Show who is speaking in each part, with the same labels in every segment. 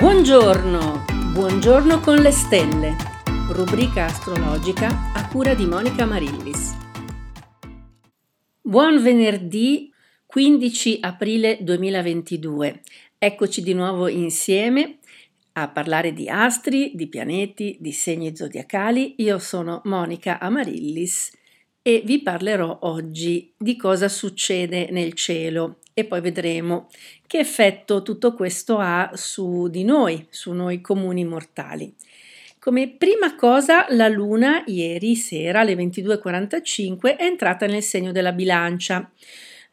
Speaker 1: Buongiorno, buongiorno con le stelle, rubrica astrologica a cura di Monica Marillis. Buon venerdì 15 aprile 2022. Eccoci di nuovo insieme a parlare di astri, di pianeti, di segni zodiacali. Io sono Monica Amarillis e vi parlerò oggi di cosa succede nel cielo e poi vedremo che effetto tutto questo ha su di noi, su noi comuni mortali. Come prima cosa, la Luna ieri sera alle 22.45 è entrata nel segno della bilancia.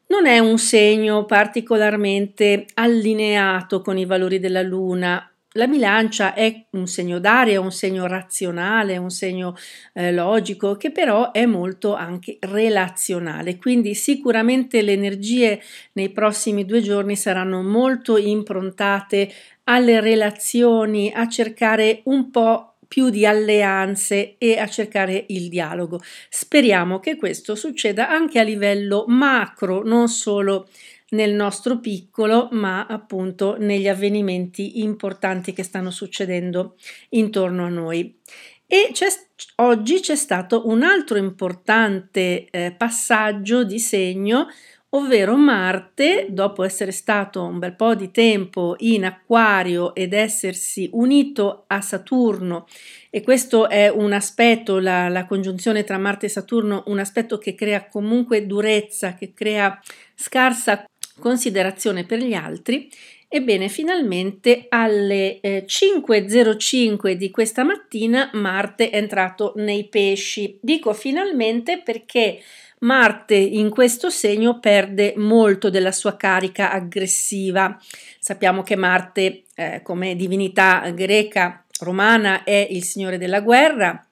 Speaker 1: Non è un segno particolarmente allineato con i valori della Luna, la bilancia è un segno d'aria, un segno razionale, un segno eh, logico, che però è molto anche relazionale. Quindi sicuramente le energie nei prossimi due giorni saranno molto improntate alle relazioni, a cercare un po' più di alleanze e a cercare il dialogo. Speriamo che questo succeda anche a livello macro, non solo nel nostro piccolo, ma appunto negli avvenimenti importanti che stanno succedendo intorno a noi. E c'è, oggi c'è stato un altro importante eh, passaggio di segno, ovvero Marte, dopo essere stato un bel po' di tempo in acquario ed essersi unito a Saturno, e questo è un aspetto, la, la congiunzione tra Marte e Saturno, un aspetto che crea comunque durezza, che crea scarsa considerazione per gli altri, ebbene finalmente alle eh, 5.05 di questa mattina Marte è entrato nei pesci. Dico finalmente perché Marte in questo segno perde molto della sua carica aggressiva. Sappiamo che Marte eh, come divinità greca romana è il signore della guerra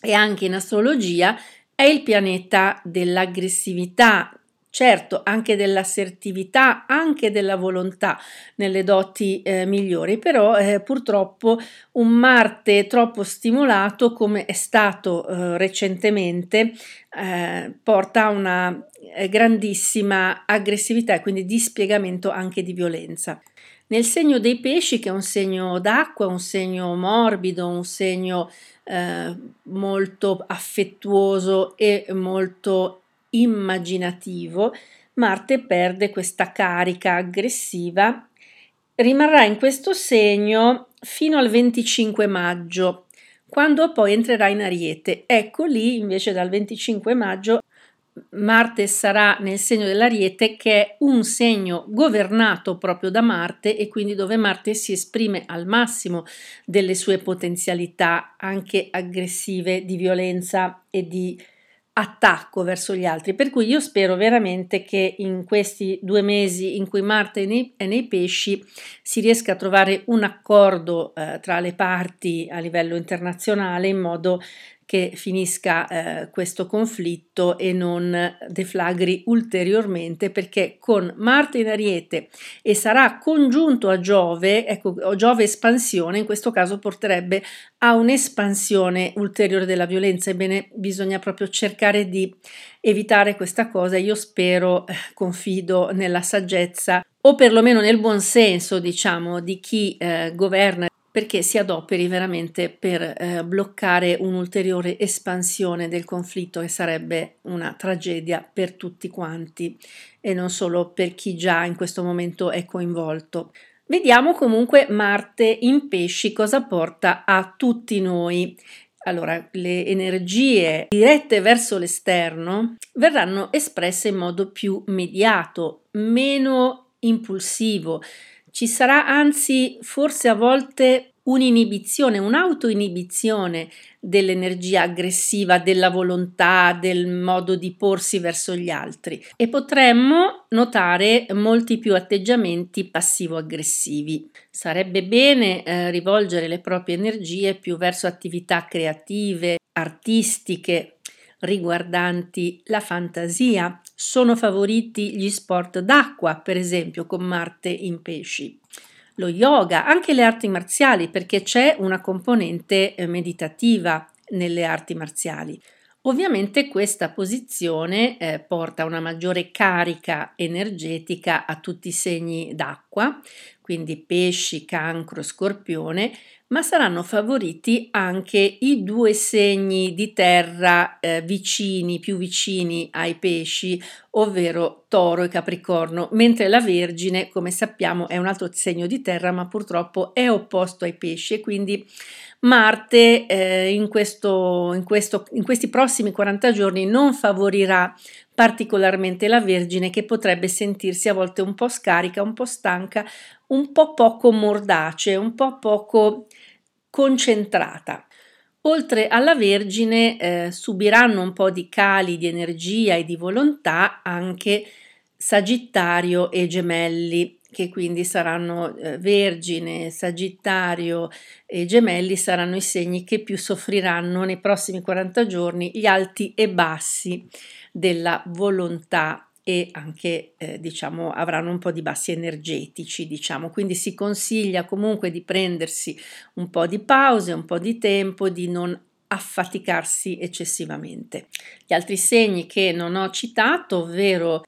Speaker 1: e anche in astrologia è il pianeta dell'aggressività, certo anche dell'assertività, anche della volontà nelle doti eh, migliori, però eh, purtroppo un Marte troppo stimolato come è stato eh, recentemente eh, porta a una eh, grandissima aggressività e quindi dispiegamento anche di violenza. Nel segno dei pesci, che è un segno d'acqua, un segno morbido, un segno eh, molto affettuoso e molto immaginativo, Marte perde questa carica aggressiva, rimarrà in questo segno fino al 25 maggio, quando poi entrerà in Ariete. Ecco lì invece dal 25 maggio Marte sarà nel segno dell'Ariete che è un segno governato proprio da Marte e quindi dove Marte si esprime al massimo delle sue potenzialità anche aggressive di violenza e di attacco verso gli altri. Per cui io spero veramente che in questi due mesi in cui Marte è nei, è nei pesci si riesca a trovare un accordo eh, tra le parti a livello internazionale in modo che finisca eh, questo conflitto e non deflagri ulteriormente perché con Marte in Ariete e sarà congiunto a Giove, ecco Giove espansione, in questo caso porterebbe a un'espansione ulteriore della violenza, ebbene bisogna proprio cercare di evitare questa cosa, io spero, eh, confido nella saggezza o perlomeno nel buon senso, diciamo, di chi eh, governa perché si adoperi veramente per eh, bloccare un'ulteriore espansione del conflitto che sarebbe una tragedia per tutti quanti e non solo per chi già in questo momento è coinvolto. Vediamo comunque Marte in pesci cosa porta a tutti noi. Allora, le energie dirette verso l'esterno verranno espresse in modo più mediato, meno impulsivo, ci sarà anzi forse a volte un'inibizione, un'autoinibizione dell'energia aggressiva, della volontà, del modo di porsi verso gli altri e potremmo notare molti più atteggiamenti passivo-aggressivi. Sarebbe bene eh, rivolgere le proprie energie più verso attività creative, artistiche, riguardanti la fantasia. Sono favoriti gli sport d'acqua, per esempio, con Marte in pesci. Lo yoga, anche le arti marziali, perché c'è una componente eh, meditativa nelle arti marziali. Ovviamente questa posizione eh, porta una maggiore carica energetica a tutti i segni d'acqua, quindi pesci, cancro, scorpione, ma saranno favoriti anche i due segni di terra eh, vicini, più vicini ai pesci, ovvero toro e capricorno, mentre la vergine, come sappiamo, è un altro segno di terra, ma purtroppo è opposto ai pesci e quindi Marte eh, in, questo, in, questo, in questi prossimi 40 giorni non favorirà particolarmente la Vergine che potrebbe sentirsi a volte un po' scarica, un po' stanca, un po' poco mordace, un po' poco concentrata. Oltre alla Vergine eh, subiranno un po' di cali di energia e di volontà anche Sagittario e Gemelli che quindi saranno eh, Vergine, Sagittario e Gemelli saranno i segni che più soffriranno nei prossimi 40 giorni gli alti e bassi della volontà e anche eh, diciamo avranno un po' di bassi energetici diciamo. Quindi si consiglia comunque di prendersi un po' di pause un po' di tempo di non affaticarsi eccessivamente. Gli altri segni che non ho citato ovvero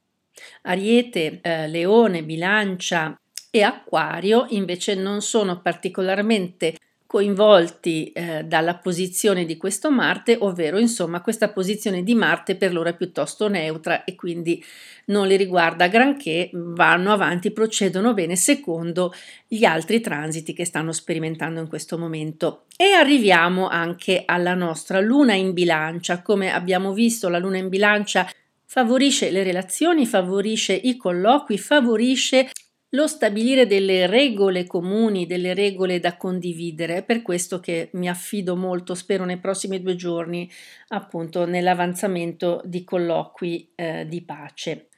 Speaker 1: Ariete, eh, Leone, Bilancia e Acquario invece non sono particolarmente coinvolti eh, dalla posizione di questo Marte, ovvero insomma questa posizione di Marte per loro è piuttosto neutra e quindi non li riguarda granché, vanno avanti, procedono bene secondo gli altri transiti che stanno sperimentando in questo momento. E arriviamo anche alla nostra luna in bilancia, come abbiamo visto la luna in bilancia favorisce le relazioni, favorisce i colloqui, favorisce lo stabilire delle regole comuni, delle regole da condividere. È per questo che mi affido molto, spero nei prossimi due giorni, appunto nell'avanzamento di colloqui eh, di pace.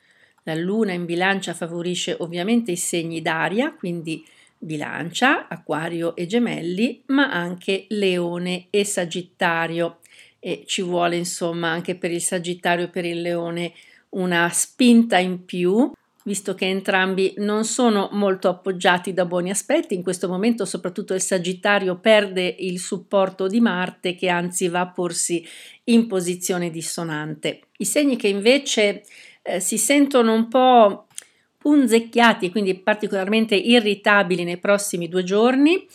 Speaker 1: La luna in bilancia favorisce ovviamente i segni d'aria, quindi bilancia, acquario e gemelli, ma anche leone e sagittario e ci vuole insomma anche per il Sagittario e per il Leone una spinta in più visto che entrambi non sono molto appoggiati da buoni aspetti. In questo momento soprattutto il Sagittario perde il supporto di Marte che anzi va a porsi in posizione dissonante. I segni che invece eh, si sentono un po' punzecchiati quindi particolarmente irritabili nei prossimi due giorni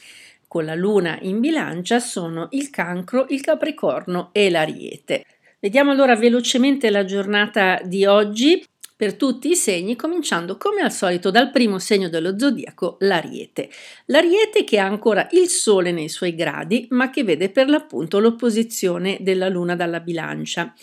Speaker 1: con la luna in bilancia sono il cancro, il capricorno e l'ariete. Vediamo allora velocemente la giornata di oggi per tutti i segni, cominciando come al solito dal primo segno dello zodiaco, l'ariete. L'ariete che ha ancora il sole nei suoi gradi, ma che vede per l'appunto l'opposizione della luna dalla bilancia.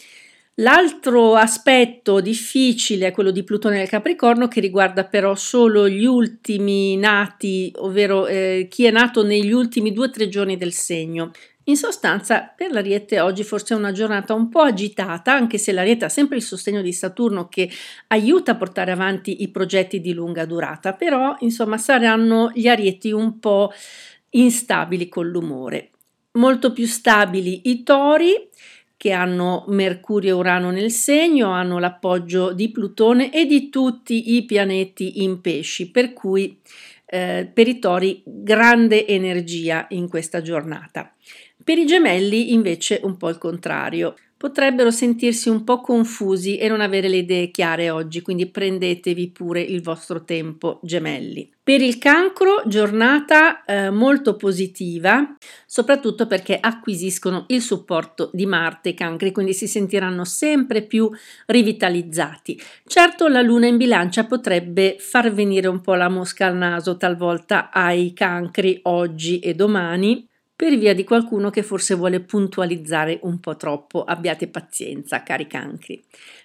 Speaker 1: L'altro aspetto difficile è quello di Plutone nel Capricorno che riguarda però solo gli ultimi nati, ovvero eh, chi è nato negli ultimi due o tre giorni del segno. In sostanza, per l'Ariete oggi forse è una giornata un po' agitata, anche se l'Ariete ha sempre il sostegno di Saturno che aiuta a portare avanti i progetti di lunga durata, però insomma saranno gli Arieti un po' instabili con l'umore. Molto più stabili i Tori che hanno Mercurio e Urano nel segno, hanno l'appoggio di Plutone e di tutti i pianeti in pesci, per cui eh, per i tori grande energia in questa giornata. Per i gemelli invece un po' il contrario potrebbero sentirsi un po' confusi e non avere le idee chiare oggi, quindi prendetevi pure il vostro tempo gemelli. Per il cancro, giornata eh, molto positiva, soprattutto perché acquisiscono il supporto di Marte i cancri, quindi si sentiranno sempre più rivitalizzati. Certo, la luna in bilancia potrebbe far venire un po' la mosca al naso talvolta ai cancri oggi e domani, per via di qualcuno che forse vuole puntualizzare un po' troppo. Abbiate pazienza, cari cancri.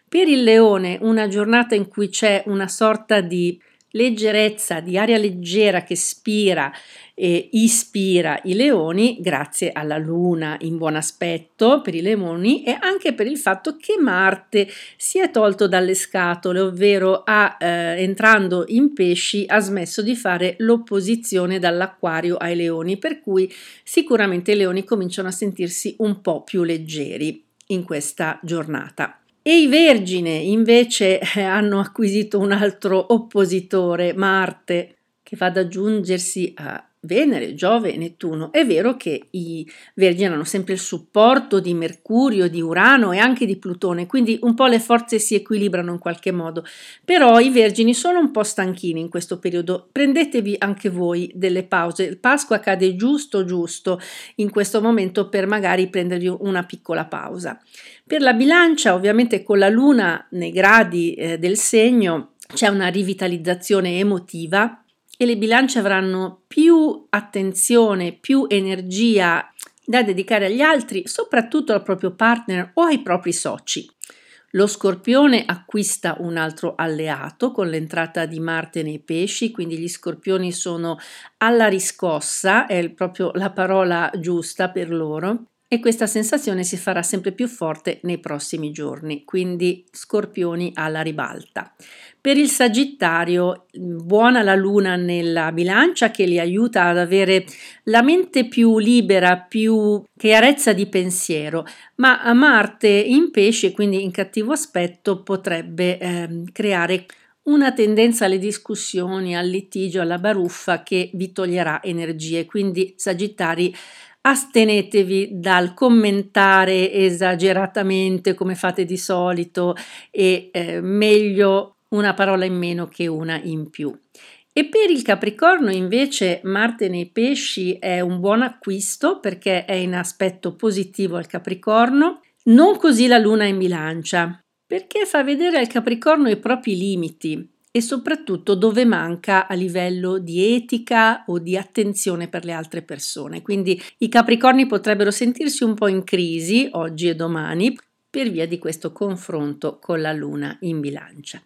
Speaker 1: Per il leone, una giornata in cui c'è una sorta di leggerezza, di aria leggera che spira e ispira i leoni grazie alla luna in buon aspetto per i leoni e anche per il fatto che Marte si è tolto dalle scatole, ovvero ha, eh, entrando in pesci ha smesso di fare l'opposizione dall'acquario ai leoni, per cui sicuramente i leoni cominciano a sentirsi un po' più leggeri in questa giornata. E i Vergine invece hanno acquisito un altro oppositore, Marte, che va ad aggiungersi a Venere, Giove Nettuno. È vero che i Vergini hanno sempre il supporto di Mercurio, di Urano e anche di Plutone, quindi un po' le forze si equilibrano in qualche modo. Però i Vergini sono un po' stanchini in questo periodo. Prendetevi anche voi delle pause. Pasqua cade giusto giusto in questo momento per magari prendervi una piccola pausa. Per la bilancia, ovviamente con la luna nei gradi eh, del segno c'è una rivitalizzazione emotiva e le bilance avranno più attenzione, più energia da dedicare agli altri, soprattutto al proprio partner o ai propri soci. Lo scorpione acquista un altro alleato con l'entrata di Marte nei pesci, quindi gli scorpioni sono alla riscossa, è proprio la parola giusta per loro e questa sensazione si farà sempre più forte nei prossimi giorni, quindi scorpioni alla ribalta. Per il Sagittario, buona la luna nella bilancia che li aiuta ad avere la mente più libera, più chiarezza di pensiero, ma a Marte in pesce, quindi in cattivo aspetto, potrebbe eh, creare una tendenza alle discussioni, al litigio, alla baruffa che vi toglierà energie. Quindi, Sagittari, astenetevi dal commentare esageratamente come fate di solito e eh, meglio una parola in meno che una in più. E per il Capricorno invece Marte nei pesci è un buon acquisto perché è in aspetto positivo al Capricorno, non così la Luna in bilancia, perché fa vedere al Capricorno i propri limiti, e soprattutto dove manca a livello di etica o di attenzione per le altre persone. Quindi i capricorni potrebbero sentirsi un po' in crisi oggi e domani per via di questo confronto con la luna in bilancia.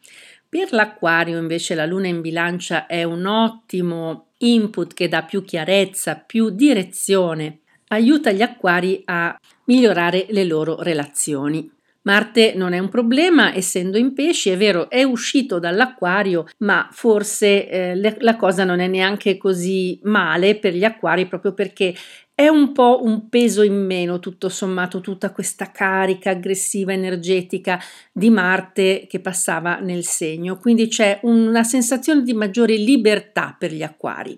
Speaker 1: Per l'acquario invece la luna in bilancia è un ottimo input che dà più chiarezza, più direzione, aiuta gli acquari a migliorare le loro relazioni. Marte non è un problema, essendo in pesci, è vero, è uscito dall'acquario, ma forse eh, le, la cosa non è neanche così male per gli acquari proprio perché è un po' un peso in meno, tutto sommato, tutta questa carica aggressiva, energetica di Marte che passava nel segno. Quindi c'è una sensazione di maggiore libertà per gli acquari.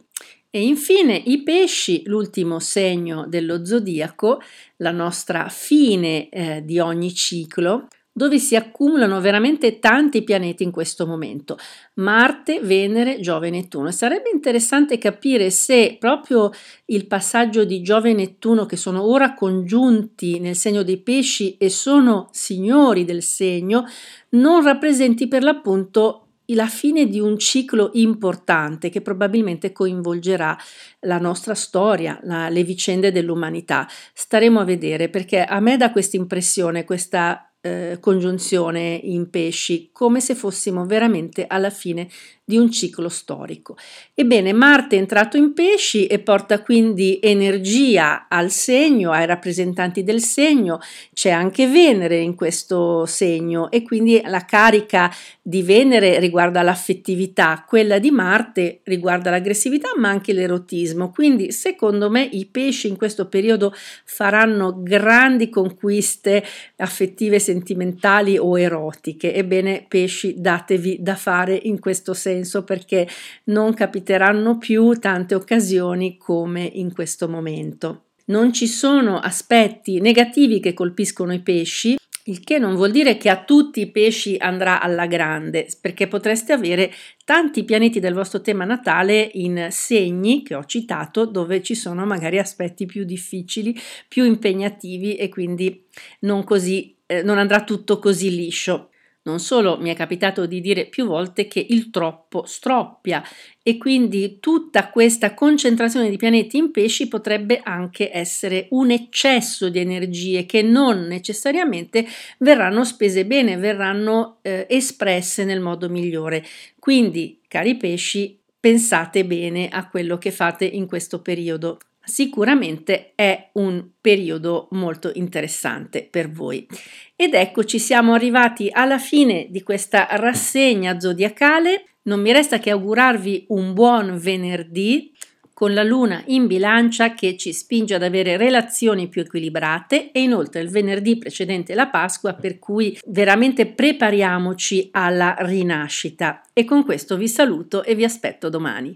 Speaker 1: E infine i pesci, l'ultimo segno dello zodiaco, la nostra fine eh, di ogni ciclo, dove si accumulano veramente tanti pianeti in questo momento. Marte, Venere, Giove e Nettuno. sarebbe interessante capire se proprio il passaggio di Giove e Nettuno, che sono ora congiunti nel segno dei pesci e sono signori del segno, non rappresenti per l'appunto la fine di un ciclo importante che probabilmente coinvolgerà la nostra storia, la, le vicende dell'umanità. Staremo a vedere perché a me dà questa impressione, questa eh, congiunzione in pesci, come se fossimo veramente alla fine di un ciclo storico. Ebbene, Marte è entrato in pesci e porta quindi energia al segno, ai rappresentanti del segno, c'è anche Venere in questo segno e quindi la carica di Venere riguarda l'affettività, quella di Marte riguarda l'aggressività ma anche l'erotismo. Quindi secondo me i pesci in questo periodo faranno grandi conquiste affettive, sentimentali o erotiche. Ebbene, pesci, datevi da fare in questo senso perché non capiteranno più tante occasioni come in questo momento. Non ci sono aspetti negativi che colpiscono i pesci, il che non vuol dire che a tutti i pesci andrà alla grande, perché potreste avere tanti pianeti del vostro tema natale in segni che ho citato dove ci sono magari aspetti più difficili, più impegnativi e quindi non, così, eh, non andrà tutto così liscio. Non solo mi è capitato di dire più volte che il troppo stroppia e quindi tutta questa concentrazione di pianeti in pesci potrebbe anche essere un eccesso di energie che non necessariamente verranno spese bene, verranno eh, espresse nel modo migliore. Quindi, cari pesci, pensate bene a quello che fate in questo periodo sicuramente è un periodo molto interessante per voi. Ed eccoci, siamo arrivati alla fine di questa rassegna zodiacale. Non mi resta che augurarvi un buon venerdì con la luna in bilancia che ci spinge ad avere relazioni più equilibrate e inoltre il venerdì precedente la Pasqua per cui veramente prepariamoci alla rinascita. E con questo vi saluto e vi aspetto domani.